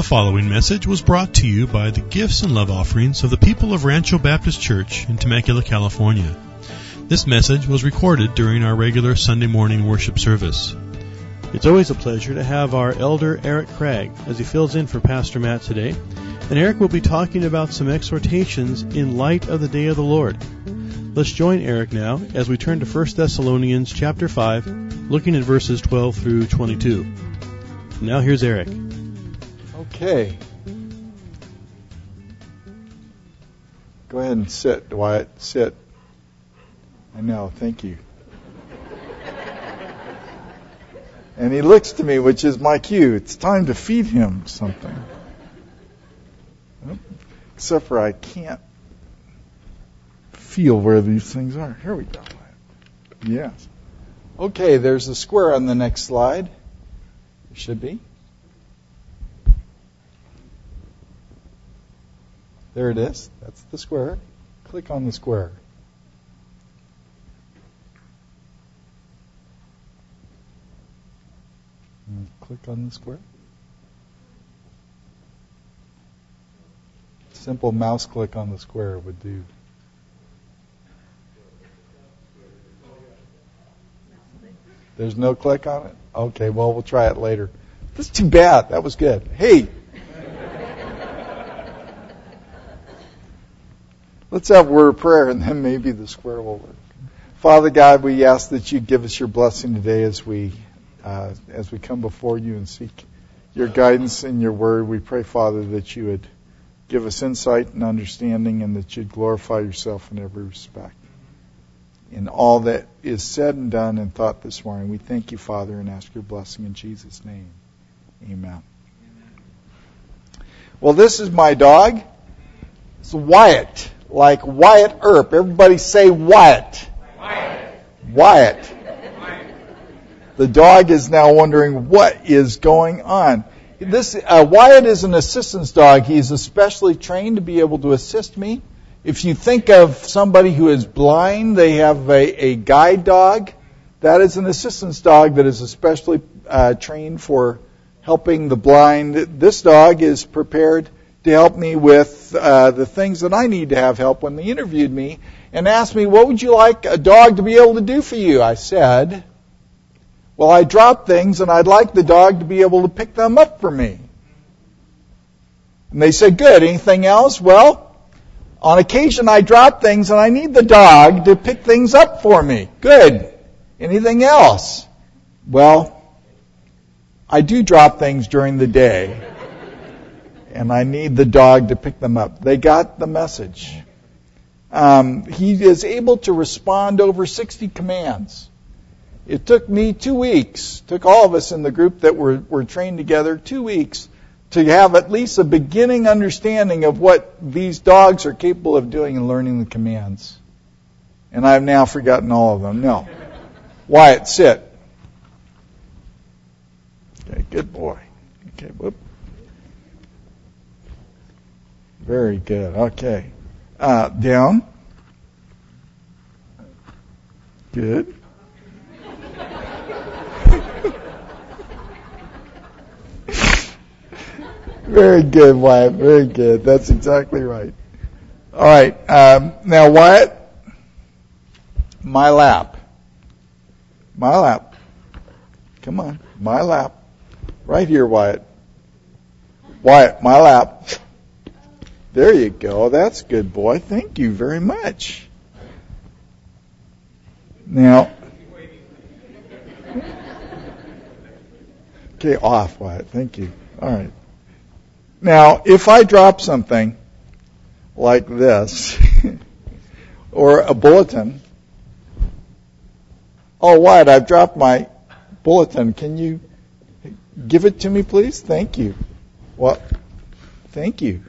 The following message was brought to you by the gifts and love offerings of the people of Rancho Baptist Church in Temecula, California. This message was recorded during our regular Sunday morning worship service. It's always a pleasure to have our elder Eric Craig as he fills in for Pastor Matt today. And Eric will be talking about some exhortations in light of the day of the Lord. Let's join Eric now as we turn to 1 Thessalonians chapter 5, looking at verses 12 through 22. Now here's Eric. Okay. Go ahead and sit, Dwight. Sit. I know. Thank you. And he looks to me, which is my cue. It's time to feed him something. Except for I can't feel where these things are. Here we go. Yes. Okay, there's a square on the next slide. There should be. There it is. That's the square. Click on the square. And click on the square. Simple mouse click on the square would do. There's no click on it? Okay, well, we'll try it later. That's too bad. That was good. Hey, Let's have a word of prayer and then maybe the square will work. Father God, we ask that you give us your blessing today as we uh, as we come before you and seek your guidance in your word. We pray, Father, that you would give us insight and understanding and that you'd glorify yourself in every respect. In all that is said and done and thought this morning, we thank you, Father, and ask your blessing in Jesus' name. Amen. Well, this is my dog. It's Wyatt like Wyatt Earp. Everybody say Wyatt. Wyatt. Wyatt. The dog is now wondering what is going on. This uh, Wyatt is an assistance dog. He's especially trained to be able to assist me. If you think of somebody who is blind, they have a, a guide dog. That is an assistance dog that is especially uh, trained for helping the blind. This dog is prepared to help me with uh, the things that I need to have help when they interviewed me and asked me, What would you like a dog to be able to do for you? I said, Well, I drop things and I'd like the dog to be able to pick them up for me. And they said, Good. Anything else? Well, on occasion I drop things and I need the dog to pick things up for me. Good. Anything else? Well, I do drop things during the day and I need the dog to pick them up. They got the message. Um, he is able to respond over 60 commands. It took me two weeks, took all of us in the group that were, were trained together, two weeks to have at least a beginning understanding of what these dogs are capable of doing and learning the commands. And I've now forgotten all of them. No. Wyatt, sit. Okay, good boy. Okay, whoop. Very good. Okay. Uh, down. Good. Very good, Wyatt. Very good. That's exactly right. All right. Um, now, Wyatt, my lap. My lap. Come on. My lap. Right here, Wyatt. Wyatt, my lap. There you go. That's good, boy. Thank you very much. Now, okay, off, Wyatt. Thank you. All right. Now, if I drop something like this, or a bulletin, oh, Wyatt, I've dropped my bulletin. Can you give it to me, please? Thank you. Well, thank you.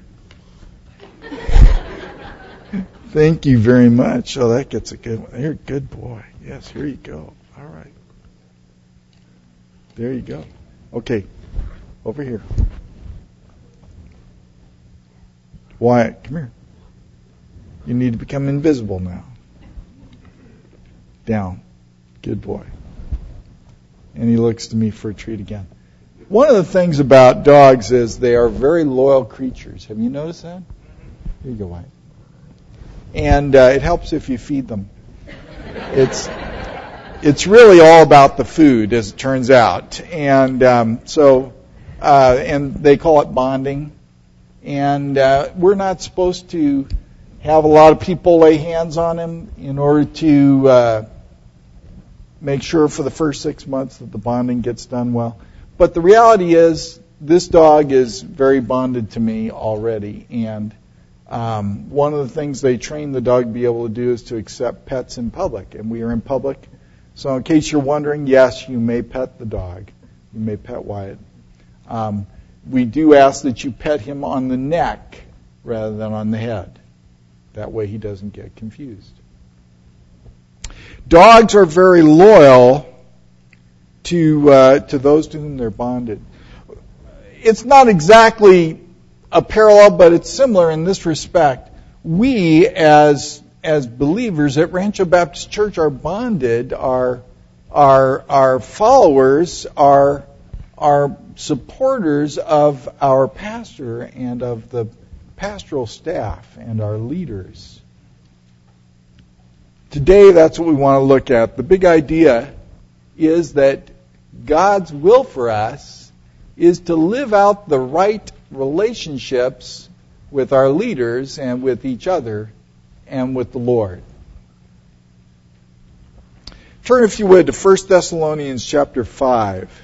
Thank you very much. Oh, that gets a good one. You're a good boy. Yes, here you go. All right. There you go. Okay. Over here. Wyatt, come here. You need to become invisible now. Down. Good boy. And he looks to me for a treat again. One of the things about dogs is they are very loyal creatures. Have you noticed that? You go, Wyatt. And uh, it helps if you feed them. It's it's really all about the food, as it turns out. And um, so, uh, and they call it bonding. And uh, we're not supposed to have a lot of people lay hands on him in order to uh, make sure for the first six months that the bonding gets done well. But the reality is, this dog is very bonded to me already, and um, one of the things they train the dog to be able to do is to accept pets in public, and we are in public. So, in case you're wondering, yes, you may pet the dog. You may pet Wyatt. Um, we do ask that you pet him on the neck rather than on the head. That way he doesn't get confused. Dogs are very loyal to uh, to those to whom they're bonded. It's not exactly a parallel, but it's similar in this respect. We, as as believers at Rancho Baptist Church, are bonded. Our our our followers are are supporters of our pastor and of the pastoral staff and our leaders. Today, that's what we want to look at. The big idea is that God's will for us is to live out the right relationships with our leaders and with each other and with the Lord. Turn, if you would, to 1 Thessalonians chapter 5.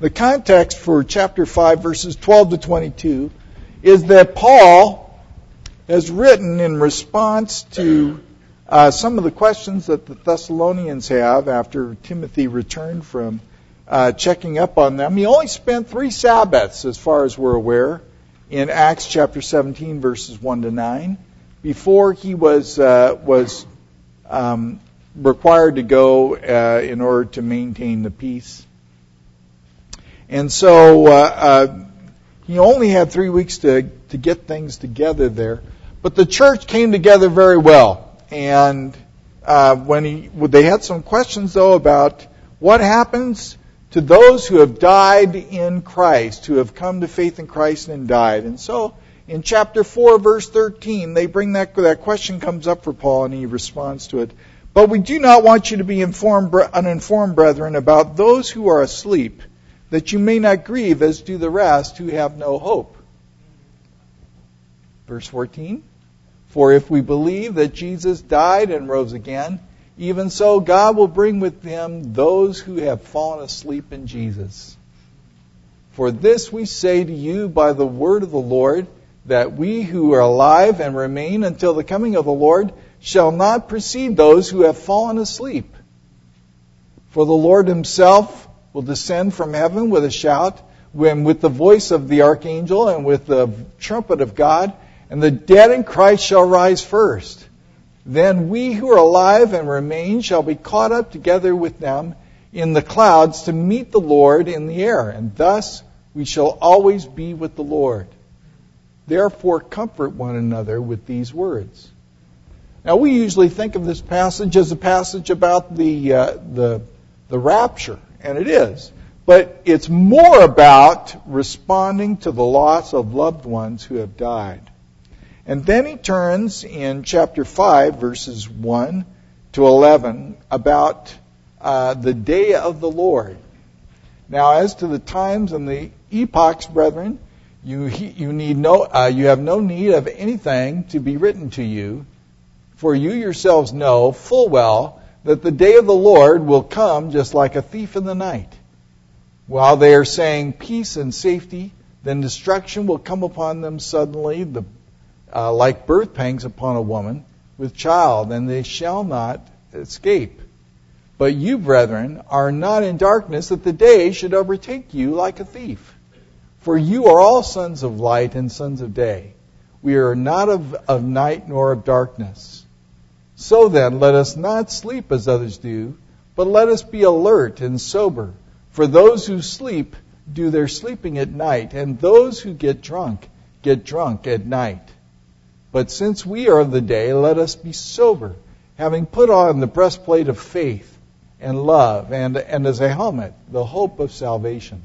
The context for chapter 5, verses 12 to 22, is that Paul has written in response to uh, some of the questions that the Thessalonians have after Timothy returned from uh, checking up on them. He only spent three Sabbaths, as far as we're aware, in Acts chapter 17, verses 1 to 9, before he was uh, was um, required to go uh, in order to maintain the peace. And so uh, uh, he only had three weeks to to get things together there. But the church came together very well. And uh, when he, they had some questions, though, about what happens to those who have died in Christ, who have come to faith in Christ and died. And so, in chapter 4, verse 13, they bring that, that question comes up for Paul, and he responds to it. But we do not want you to be informed, uninformed, brethren, about those who are asleep, that you may not grieve as do the rest who have no hope. Verse 14. For if we believe that Jesus died and rose again, even so God will bring with him those who have fallen asleep in Jesus. For this we say to you by the word of the Lord, that we who are alive and remain until the coming of the Lord shall not precede those who have fallen asleep. For the Lord himself will descend from heaven with a shout, when with the voice of the archangel and with the trumpet of God, and the dead in Christ shall rise first. Then we who are alive and remain shall be caught up together with them in the clouds to meet the Lord in the air, and thus we shall always be with the Lord. Therefore, comfort one another with these words. Now, we usually think of this passage as a passage about the, uh, the, the rapture, and it is. But it's more about responding to the loss of loved ones who have died. And then he turns in chapter 5, verses 1 to 11, about uh, the day of the Lord. Now, as to the times and the epochs, brethren, you, you, need no, uh, you have no need of anything to be written to you, for you yourselves know full well that the day of the Lord will come just like a thief in the night. While they are saying peace and safety, then destruction will come upon them suddenly, the uh, like birth pangs upon a woman with child, and they shall not escape. But you, brethren, are not in darkness that the day should overtake you like a thief. For you are all sons of light and sons of day. We are not of, of night nor of darkness. So then, let us not sleep as others do, but let us be alert and sober. For those who sleep do their sleeping at night, and those who get drunk get drunk at night. But since we are of the day, let us be sober, having put on the breastplate of faith and love, and, and as a helmet, the hope of salvation.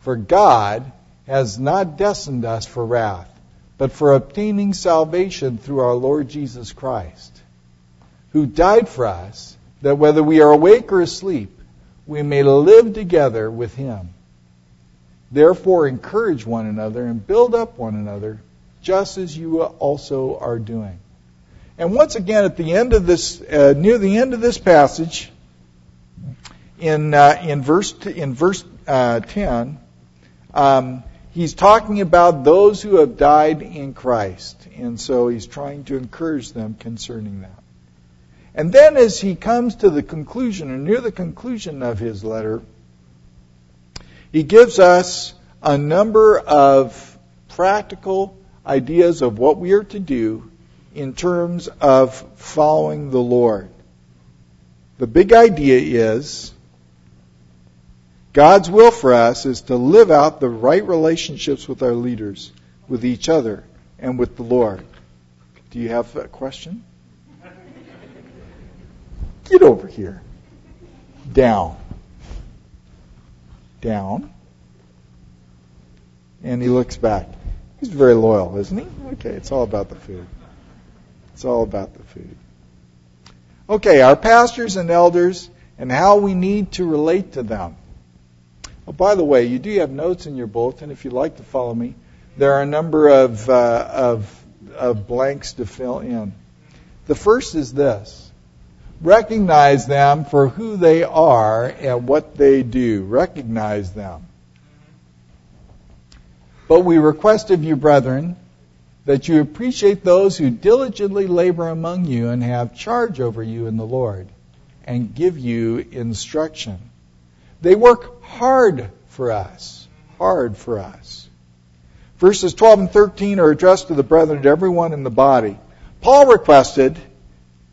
For God has not destined us for wrath, but for obtaining salvation through our Lord Jesus Christ, who died for us, that whether we are awake or asleep, we may live together with him. Therefore, encourage one another and build up one another, just as you also are doing. And once again, at the end of this, uh, near the end of this passage, in uh, in verse in verse uh, ten, um, he's talking about those who have died in Christ, and so he's trying to encourage them concerning that. And then, as he comes to the conclusion, or near the conclusion of his letter, he gives us a number of practical ideas of what we are to do in terms of following the Lord. The big idea is God's will for us is to live out the right relationships with our leaders, with each other, and with the Lord. Do you have a question? Get over here. Down. Down. And he looks back. He's very loyal, isn't he? Okay, it's all about the food. It's all about the food. Okay, our pastors and elders and how we need to relate to them. Oh, by the way, you do have notes in your bulletin if you'd like to follow me. There are a number of, uh, of, of blanks to fill in. The first is this recognize them for who they are and what they do. Recognize them. But we request of you, brethren, that you appreciate those who diligently labor among you and have charge over you in the Lord and give you instruction. They work hard for us. Hard for us. Verses 12 and 13 are addressed to the brethren, to everyone in the body. Paul requested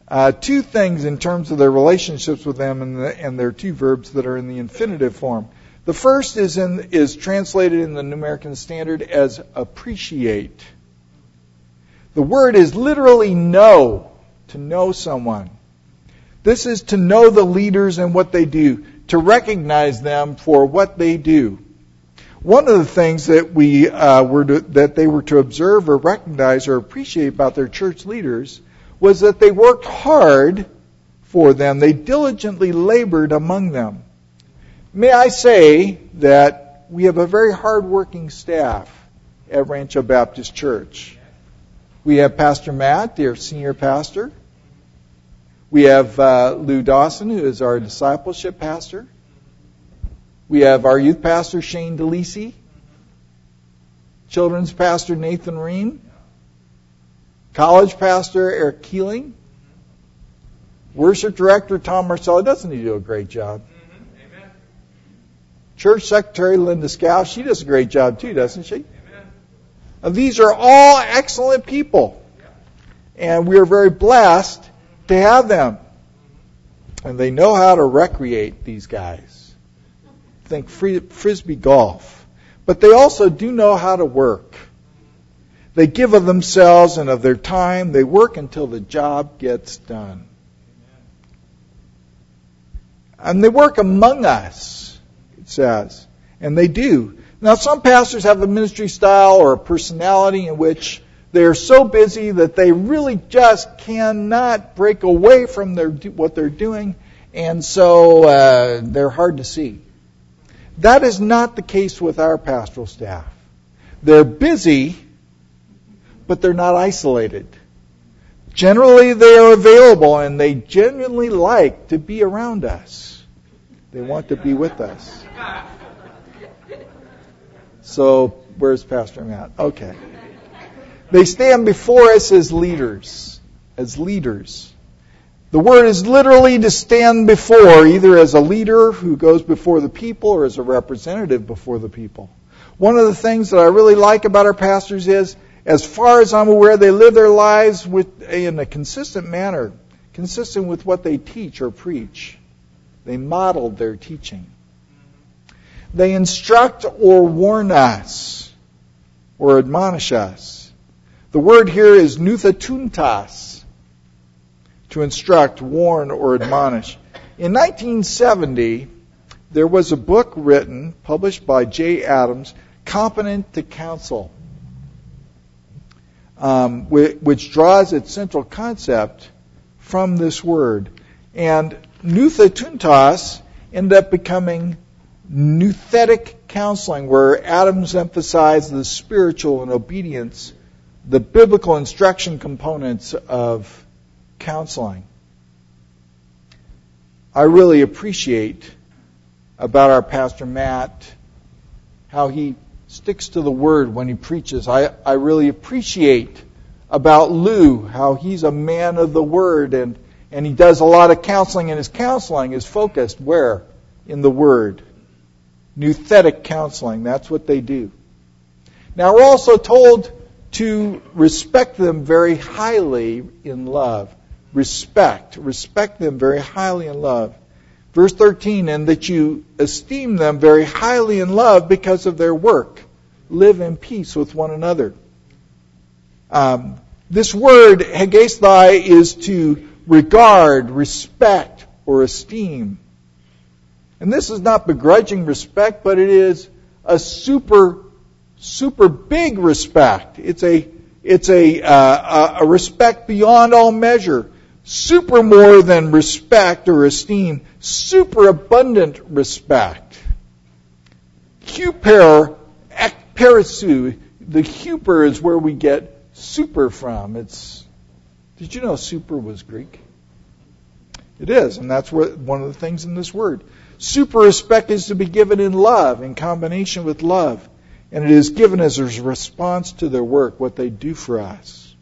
uh, two things in terms of their relationships with them and, the, and their two verbs that are in the infinitive form. The first is, in, is translated in the New American Standard as appreciate. The word is literally know, to know someone. This is to know the leaders and what they do, to recognize them for what they do. One of the things that we uh, were to, that they were to observe or recognize or appreciate about their church leaders was that they worked hard for them. They diligently labored among them. May I say that we have a very hard-working staff at Rancho Baptist Church. We have Pastor Matt, our senior pastor. We have uh, Lou Dawson, who is our discipleship pastor. We have our youth pastor, Shane DeLisi. Children's pastor, Nathan Ream college pastor Eric Keeling, worship director Tom Marcello. Doesn't he do a great job? Church secretary Linda Scow, she does a great job too, doesn't she? these are all excellent people, and we are very blessed to have them. And they know how to recreate these guys. Think frisbee golf. But they also do know how to work. They give of themselves and of their time. They work until the job gets done. And they work among us, says. And they do. Now, some pastors have a ministry style or a personality in which they are so busy that they really just cannot break away from their, what they're doing, and so uh, they're hard to see. That is not the case with our pastoral staff. They're busy, but they're not isolated. Generally, they are available and they genuinely like to be around us. They want to be with us. So, where's Pastor Matt? Okay. They stand before us as leaders. As leaders. The word is literally to stand before, either as a leader who goes before the people or as a representative before the people. One of the things that I really like about our pastors is as far as I'm aware, they live their lives with, in a consistent manner, consistent with what they teach or preach. They modeled their teaching. They instruct or warn us or admonish us. The word here is nouthetountas, to instruct, warn, or admonish. In 1970, there was a book written, published by Jay Adams, Competent to Counsel, um, which draws its central concept from this word. And nouthetountas ended up becoming nouthetic counseling, where Adams emphasized the spiritual and obedience, the biblical instruction components of counseling. I really appreciate about our pastor Matt how he sticks to the word when he preaches. I, I really appreciate about Lou how he's a man of the word and, and he does a lot of counseling and his counseling is focused where? In the word. Nouthetic counseling, that's what they do. Now we're also told to respect them very highly in love. Respect. Respect them very highly in love. Verse 13, and that you esteem them very highly in love because of their work. Live in peace with one another. Um, this word, hegesthai, is to regard, respect, or esteem. And this is not begrudging respect, but it is a super, super big respect. It's a, it's a, uh, a respect beyond all measure. Super more than respect or esteem. Super abundant respect. Huper, perisu. The huper is where we get super from. It's, did you know super was Greek? It is, and that's where, one of the things in this word. Super respect is to be given in love, in combination with love. And it is given as a response to their work, what they do for us.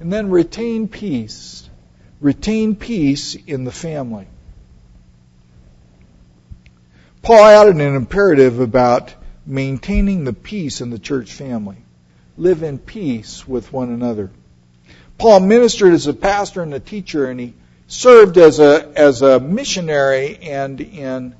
And then retain peace. Retain peace in the family. Paul added an imperative about maintaining the peace in the church family. Live in peace with one another. Paul ministered as a pastor and a teacher, and he served as a, as a missionary and in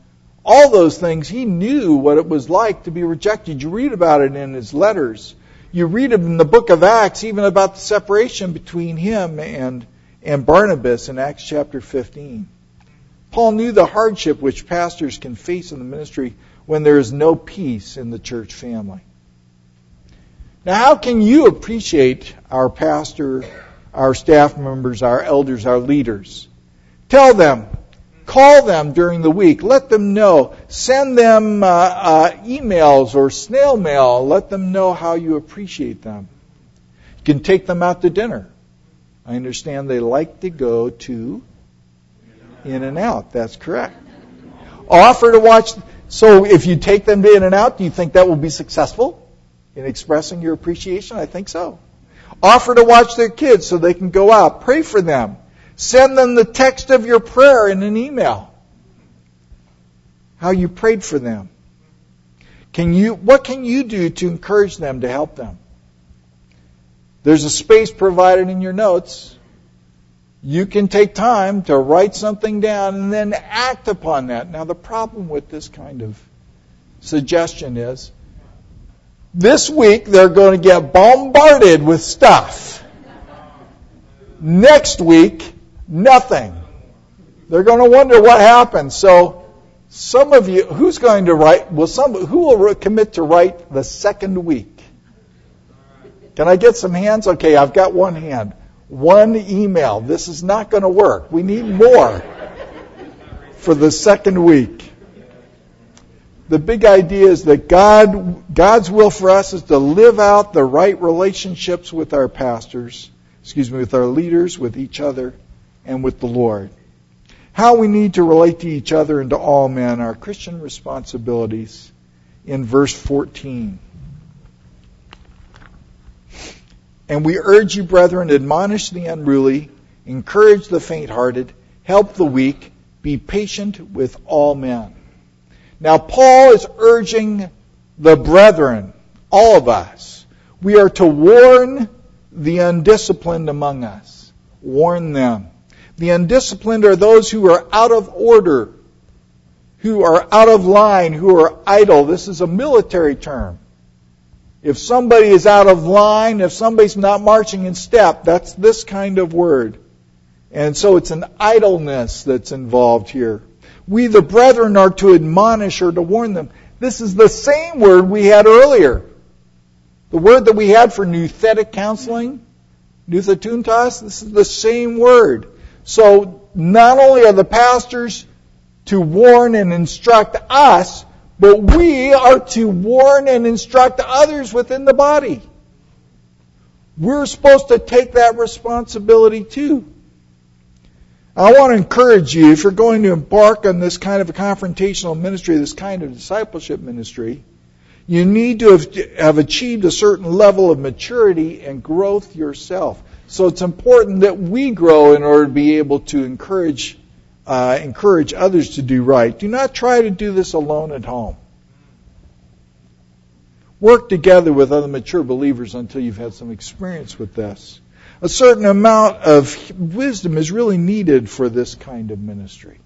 all those things, he knew what it was like to be rejected. You read about it in his letters. You read it in the book of Acts even about the separation between him and, and Barnabas in Acts chapter 15. Paul knew the hardship which pastors can face in the ministry when there is no peace in the church family. Now, how can you appreciate our pastor our staff members, our elders, our leaders. Tell them, call them during the week, let them know, send them uh, uh, emails or snail mail, let them know how you appreciate them. You can take them out to dinner. I understand they like to go to In and Out. That's correct. Offer to watch. So if you take them to In and Out, do you think that will be successful in expressing your appreciation? I think so. Offer to watch their kids so they can go out. Pray for them. Send them the text of your prayer in an email. How you prayed for them. Can you, what can you do to encourage them, to help them? There's a space provided in your notes. You can take time to write something down and then act upon that. Now, the problem with this kind of suggestion is this week they're going to get bombarded with stuff. Next week, nothing. They're going to wonder what happened. So, some of you, who's going to write? Will some, who will commit to write the second week? Can I get some hands? Okay, I've got one hand. One email. This is not going to work. We need more for the second week the big idea is that God, God's will for us is to live out the right relationships with our pastors, excuse me, with our leaders, with each other, and with the Lord. How we need to relate to each other and to all men, our Christian responsibilities in verse 14. And we urge you, brethren, admonish the unruly, encourage the faint hearted, help the weak, be patient with all men. Now, Paul is urging the brethren, all of us, we are to warn the undisciplined among us. Warn them. The undisciplined are those who are out of order, who are out of line, who are idle. This is a military term. If somebody is out of line, if somebody's not marching in step, that's this kind of word. And so it's an idleness that's involved here. We, the brethren, are to admonish or to warn them. This is the same word we had earlier. The word that we had for nouthetic counseling, nouthetountas, this is the same word. So not only are the pastors to warn and instruct us, but we are to warn and instruct others within the body. We're supposed to take that responsibility too. I want to encourage you, if you're going to embark on this kind of a confrontational ministry, this kind of discipleship ministry, you need to have, have achieved a certain level of maturity and growth yourself. So it's important that we grow in order to be able to encourage uh, encourage others to do right. Do not try to do this alone at home. Work together with other mature believers until you've had some experience with this. A certain amount of wisdom is really needed for this kind of ministry.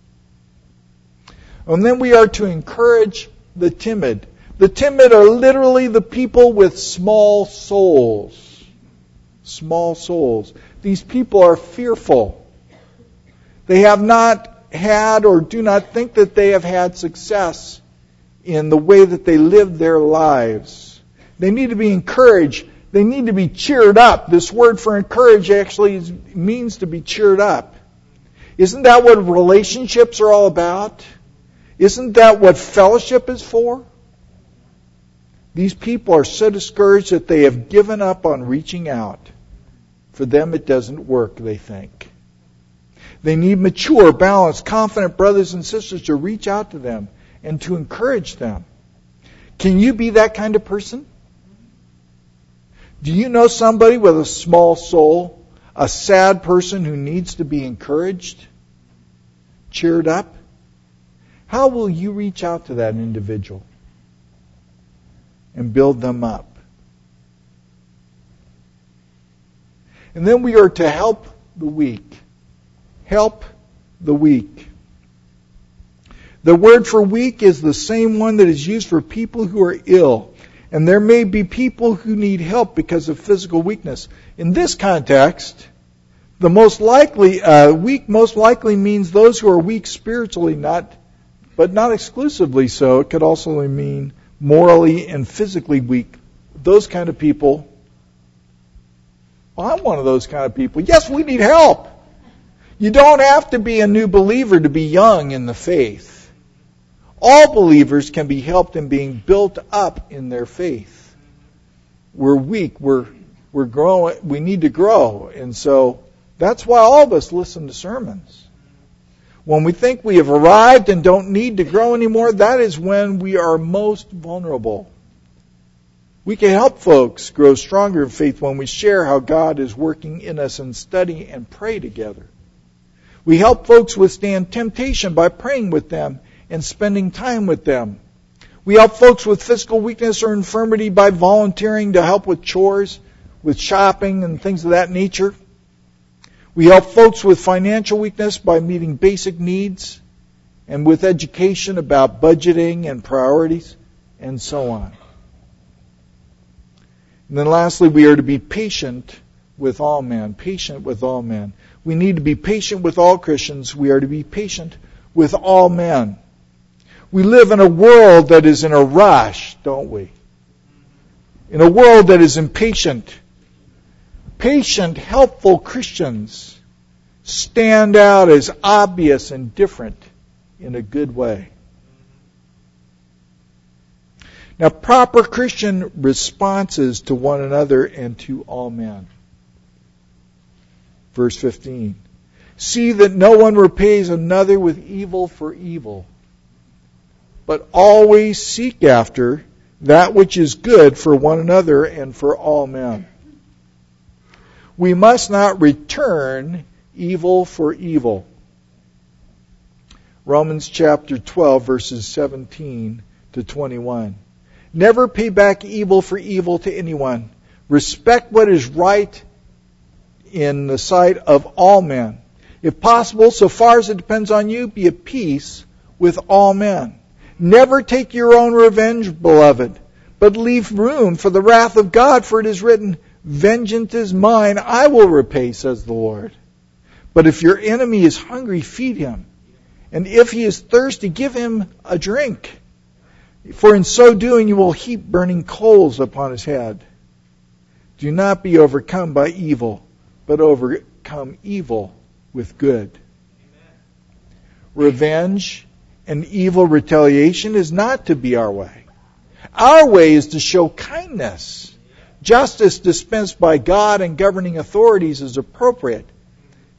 And then we are to encourage the timid. The timid are literally the people with small souls. Small souls. These people are fearful. They have not had or do not think that they have had success in the way that they live their lives. They need to be encouraged. They need to be cheered up. This word for encourage actually means to be cheered up. Isn't that what relationships are all about? Isn't that what fellowship is for? These people are so discouraged that they have given up on reaching out. For them, it doesn't work, they think. They need mature, balanced, confident brothers and sisters to reach out to them and to encourage them. Can you be that kind of person? Do you know somebody with a small soul, a sad person who needs to be encouraged, cheered up? How will you reach out to that individual and build them up? And then we are to help the weak. Help the weak. The word for weak is the same one that is used for people who are ill. And there may be people who need help because of physical weakness. In this context, the most likely, uh, weak most likely means those who are weak spiritually, not, but not exclusively so. It could also mean morally and physically weak. Those kind of people well, I'm one of those kind of people. Yes, we need help. You don't have to be a new believer to be young in the faith. All believers can be helped in being built up in their faith. We're weak. We're, we're growing. We need to grow. And so that's why all of us listen to sermons. When we think we have arrived and don't need to grow anymore, that is when we are most vulnerable. We can help folks grow stronger in faith when we share how God is working in us and study and pray together. We help folks withstand temptation by praying with them and spending time with them. We help folks with physical weakness or infirmity by volunteering to help with chores, with shopping and things of that nature. We help folks with financial weakness by meeting basic needs and with education about budgeting and priorities and so on. And then lastly, we are to be patient with all men. Patient with all men. We need to be patient with all Christians. We are to be patient with all men. We live in a world that is in a rush, don't we? In a world that is impatient. Patient, helpful Christians stand out as obvious and different in a good way. Now, proper Christian responses to one another and to all men. Verse 15. See that no one repays another with evil for evil, but always seek after that which is good for one another and for all men. We must not return evil for evil. Romans chapter 12 verses 17 to 21. Never pay back evil for evil to anyone. Respect what is right in the sight of all men. If possible, so far as it depends on you, be at peace with all men. Never take your own revenge, beloved, but leave room for the wrath of God, for it is written, Vengeance is mine, I will repay, says the Lord. But if your enemy is hungry, feed him. And if he is thirsty, give him a drink. For in so doing, you will heap burning coals upon his head. Do not be overcome by evil, but overcome evil with good. Revenge and evil retaliation is not to be our way. Our way is to show kindness. Justice dispensed by God and governing authorities is appropriate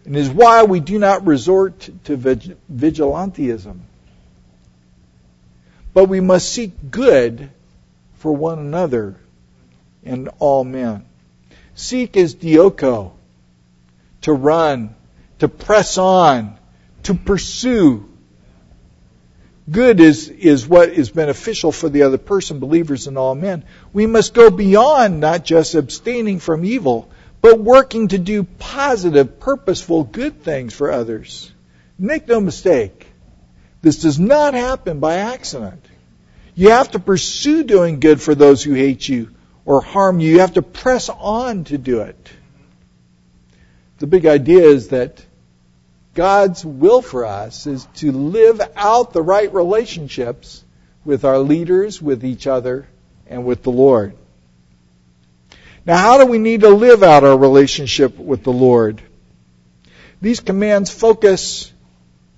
and is why we do not resort to vigilantism. But we must seek good for one another and all men. Seek is dioko, to run, to press on, to pursue. Good is, is what is beneficial for the other person, believers and all men. We must go beyond not just abstaining from evil, but working to do positive, purposeful, good things for others. Make no mistake, this does not happen by accident. You have to pursue doing good for those who hate you or harm you. You have to press on to do it. The big idea is that God's will for us is to live out the right relationships with our leaders, with each other, and with the Lord. Now, how do we need to live out our relationship with the Lord? These commands focus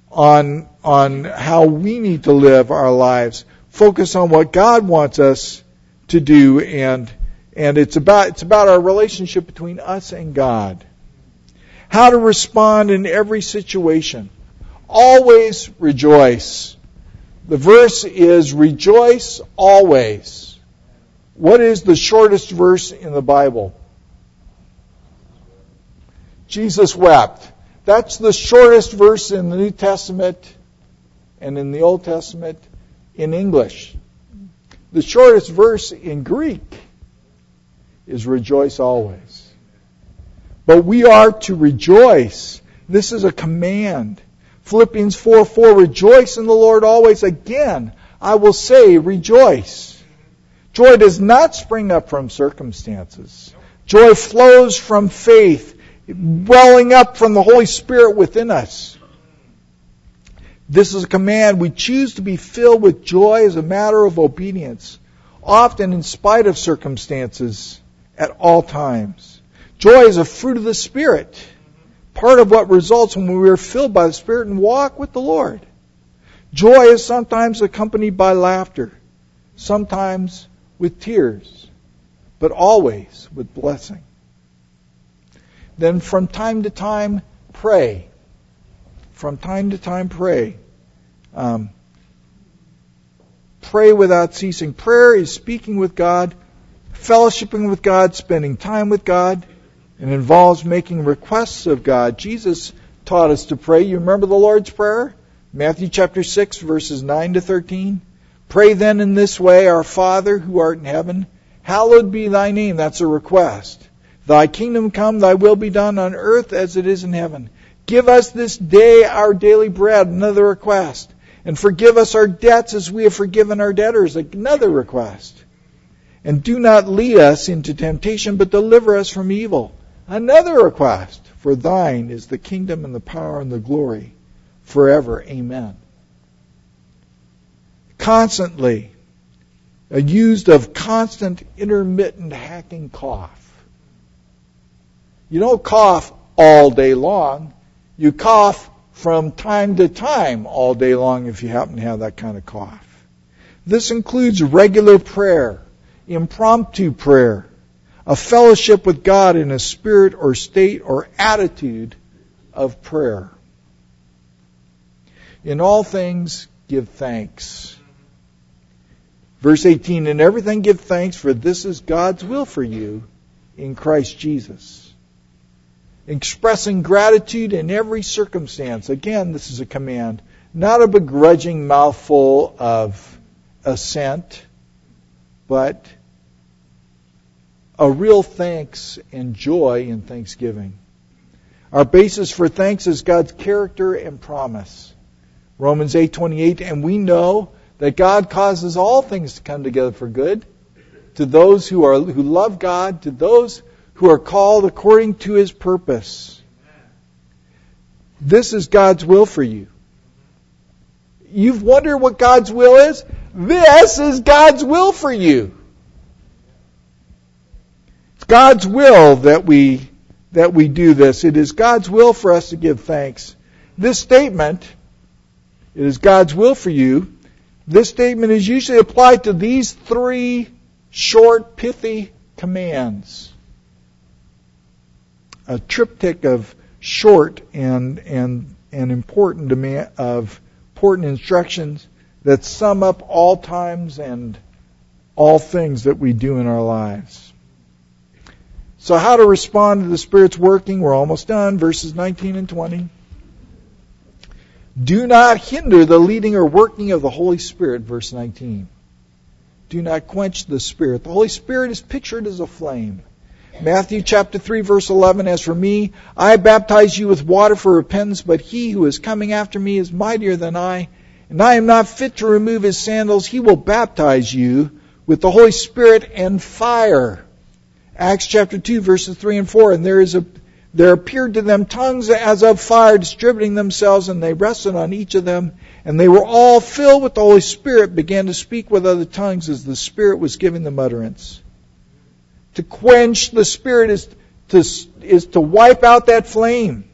on, on how we need to live our lives, focus on what God wants us to do, and, and it's, about, it's about our relationship between us and God. How to respond in every situation. Always rejoice. The verse is rejoice always. What is the shortest verse in the Bible? Jesus wept. That's the shortest verse in the New Testament and in the Old Testament in English. The shortest verse in Greek is rejoice always. But we are to rejoice. This is a command. Philippians 4 4, rejoice in the Lord always. Again, I will say, rejoice. Joy does not spring up from circumstances. Joy flows from faith, welling up from the Holy Spirit within us. This is a command. We choose to be filled with joy as a matter of obedience, often in spite of circumstances, at all times. Joy is a fruit of the Spirit, part of what results when we are filled by the Spirit and walk with the Lord. Joy is sometimes accompanied by laughter, sometimes with tears, but always with blessing. Then from time to time, pray. From time to time, pray. Um, pray without ceasing. Prayer is speaking with God, fellowshipping with God, spending time with God, and involves making requests of God. Jesus taught us to pray. You remember the Lord's Prayer? Matthew chapter 6, verses 9 to 13. Pray then in this way, Our Father who art in heaven, hallowed be thy name. That's a request. Thy kingdom come, thy will be done on earth as it is in heaven. Give us this day our daily bread, another request. And forgive us our debts as we have forgiven our debtors, another request. And do not lead us into temptation, but deliver us from evil, another request. For thine is the kingdom and the power and the glory forever. Amen constantly, used of constant intermittent hacking cough. You don't cough all day long. You cough from time to time all day long if you happen to have that kind of cough. This includes regular prayer, impromptu prayer, a fellowship with God in a spirit or state or attitude of prayer. In all things, give thanks. Verse 18, In everything give thanks, for this is God's will for you in Christ Jesus. Expressing gratitude in every circumstance. Again, this is a command. Not a begrudging mouthful of assent, but a real thanks and joy in thanksgiving. Our basis for thanks is God's character and promise. Romans 8:28 and we know that God causes all things to come together for good to those who are who love God, to those who are called according to his purpose. This is God's will for you. You've wondered what God's will is? This is God's will for you. It's God's will that we that we do this. It is God's will for us to give thanks. This statement, it is God's will for you. This statement is usually applied to these three short, pithy commands. A triptych of short and and and important demand of important instructions that sum up all times and all things that we do in our lives. So how to respond to the Spirit's working? We're almost done. Verses 19 and 20. Do not hinder the leading or working of the Holy Spirit, verse 19. Do not quench the Spirit. The Holy Spirit is pictured as a flame. Matthew chapter 3 verse 11, As for me, I baptize you with water for repentance, but he who is coming after me is mightier than I, and I am not fit to remove his sandals. He will baptize you with the Holy Spirit and fire. Acts chapter 2 verses 3 and 4, and there is a there appeared to them tongues as of fire distributing themselves, and they rested on each of them. And they were all filled with the Holy Spirit, began to speak with other tongues as the Spirit was giving them utterance. To quench the Spirit is to, is to wipe out that flame.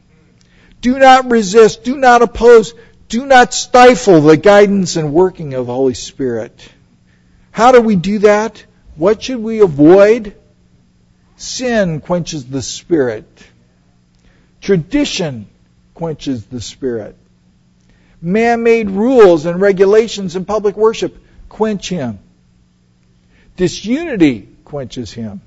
Do not resist. Do not oppose. Do not stifle the guidance and working of the Holy Spirit. How do we do that? What should we avoid? Sin quenches the Spirit. Tradition quenches the Spirit. Man made rules and regulations in public worship quench Him. Disunity quenches Him.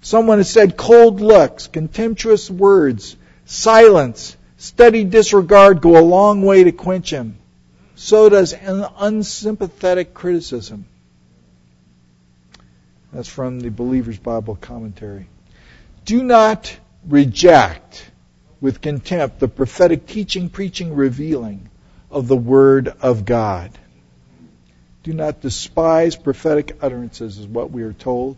Someone has said cold looks, contemptuous words, silence, steady disregard go a long way to quench him. So does an unsympathetic criticism. That's from the Believer's Bible commentary. Do not reject with contempt the prophetic teaching, preaching, revealing of the Word of God. Do not despise prophetic utterances, is what we are told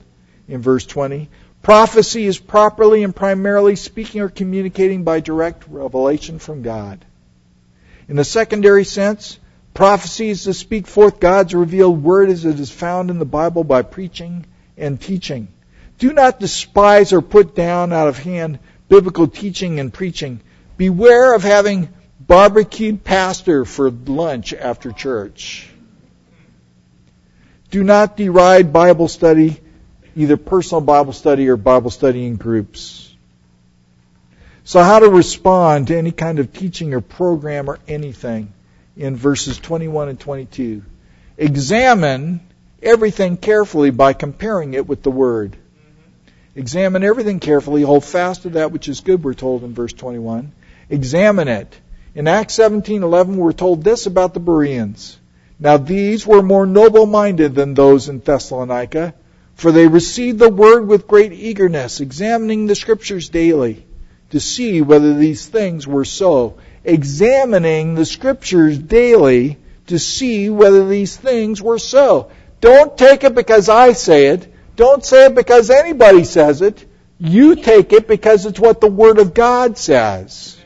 in verse 20. Prophecy is properly and primarily speaking or communicating by direct revelation from God. In the secondary sense, prophecy is to speak forth God's revealed word as it is found in the Bible by preaching and teaching. Do not despise or put down out of hand biblical teaching and preaching. Beware of having barbecued pastor for lunch after church. Do not deride Bible study either personal Bible study or Bible study in groups. So how to respond to any kind of teaching or program or anything in verses 21 and 22. Examine everything carefully by comparing it with the Word. Examine everything carefully, hold fast to that which is good, we're told in verse 21. Examine it. In Acts 17:11 we're told this about the Bereans. Now these were more noble-minded than those in Thessalonica, for they received the word with great eagerness, examining the scriptures daily to see whether these things were so. Examining the scriptures daily to see whether these things were so. Don't take it because I say it. Don't say it because anybody says it. You take it because it's what the Word of God says.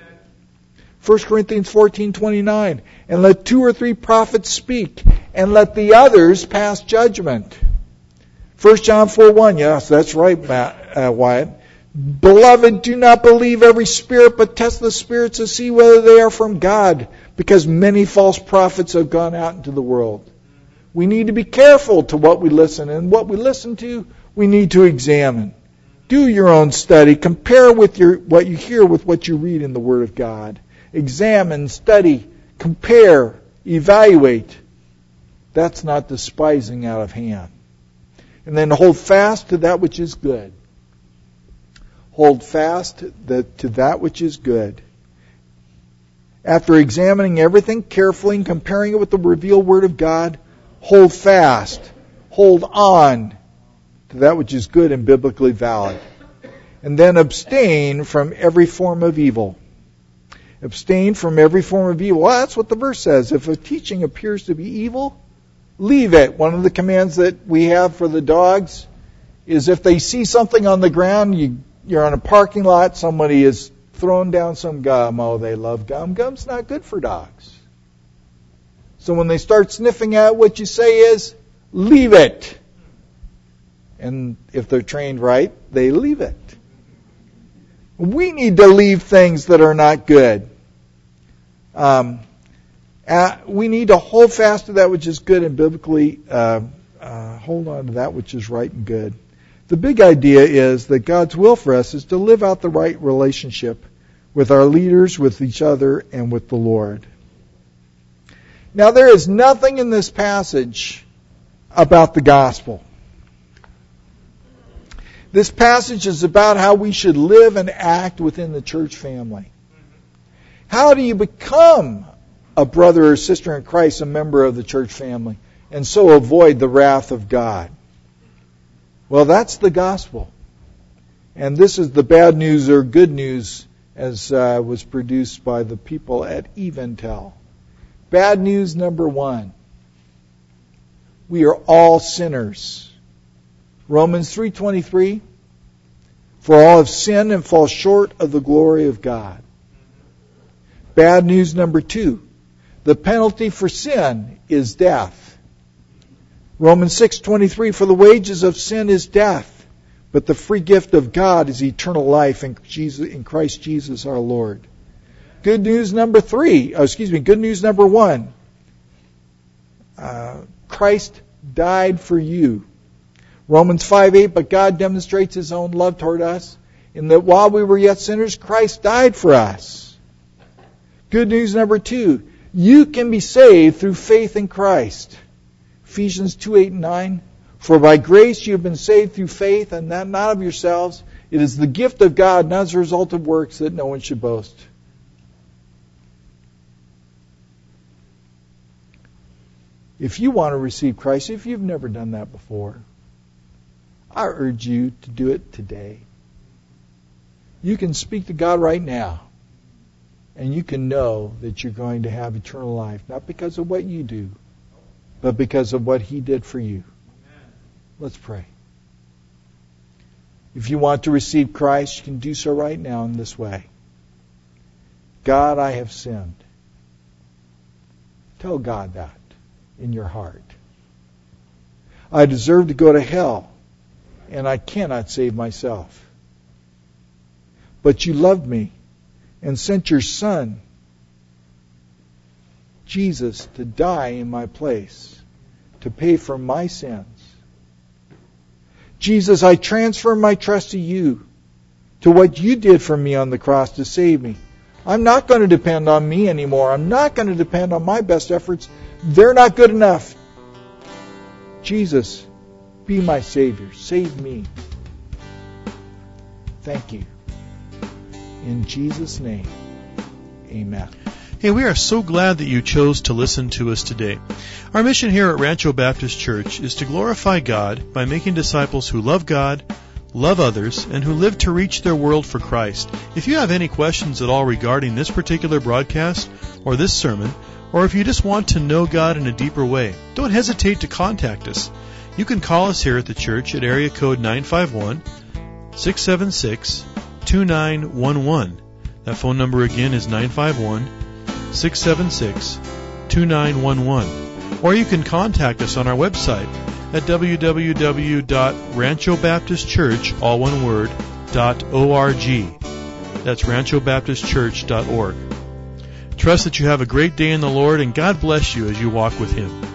1 Corinthians 14:29 and let two or three prophets speak and let the others pass judgment. 1 John 4 1, yes, that's right, Matt, uh, Wyatt. Beloved, do not believe every spirit, but test the spirits to see whether they are from God, because many false prophets have gone out into the world. We need to be careful to what we listen, and what we listen to, we need to examine. Do your own study. Compare with your, what you hear with what you read in the Word of God. Examine, study, compare, evaluate. That's not despising out of hand and then hold fast to that which is good. Hold fast to that which is good. After examining everything carefully and comparing it with the revealed Word of God, hold fast, hold on to that which is good and biblically valid. And then abstain from every form of evil. Abstain from every form of evil. Well, that's what the verse says. If a teaching appears to be evil, leave it. One of the commands that we have for the dogs is if they see something on the ground, you, you're on a parking lot, somebody is thrown down some gum. Oh, they love gum. Gum's not good for dogs. So when they start sniffing at what you say is, leave it. And if they're trained right, they leave it. We need to leave things that are not good. Um, uh, we need to hold fast to that which is good and biblically uh, uh, hold on to that which is right and good. The big idea is that God's will for us is to live out the right relationship with our leaders, with each other, and with the Lord. Now, there is nothing in this passage about the gospel. This passage is about how we should live and act within the church family. How do you become a brother or sister in Christ, a member of the church family, and so avoid the wrath of God? Well, that's the gospel. And this is the bad news or good news as uh, was produced by the people at EvanTell. Bad news number one. We are all sinners. Romans 3:23 For all have sinned and fall short of the glory of God. Bad news number 2. The penalty for sin is death. Romans 6:23 For the wages of sin is death, but the free gift of God is eternal life in Jesus in Christ Jesus our Lord. Good news number three, oh, excuse me, good news number one. Uh, Christ died for you. Romans 5 8, but God demonstrates his own love toward us in that while we were yet sinners, Christ died for us. Good news number two, you can be saved through faith in Christ. Ephesians 2 8 and 9. For by grace you have been saved through faith, and that not of yourselves. It is the gift of God, not as a result of works, that no one should boast. If you want to receive Christ, if you've never done that before, I urge you to do it today. You can speak to God right now, and you can know that you're going to have eternal life, not because of what you do, but because of what He did for you. Let's pray. If you want to receive Christ, you can do so right now in this way. God, I have sinned. Tell God that in your heart. I deserve to go to hell, and I cannot save myself. But you loved me and sent your Son, Jesus, to die in my place, to pay for my sins. Jesus, I transfer my trust to you, to what you did for me on the cross to save me. I'm not going to depend on me anymore. I'm not going to depend on my best efforts. They're not good enough. Jesus, be my Savior. Save me. Thank you. In Jesus' name, amen. Hey, we are so glad that you chose to listen to us today. Our mission here at Rancho Baptist Church is to glorify God by making disciples who love God, love others, and who live to reach their world for Christ. If you have any questions at all regarding this particular broadcast or this sermon, or if you just want to know God in a deeper way, don't hesitate to contact us. You can call us here at the church at area code 951 676 2911. That phone number again is 951 676 2911. Or you can contact us on our website at www.ranchobaptistchurch, all one word, .org. That's ranchobaptistchurch.org. Trust that you have a great day in the Lord and God bless you as you walk with Him.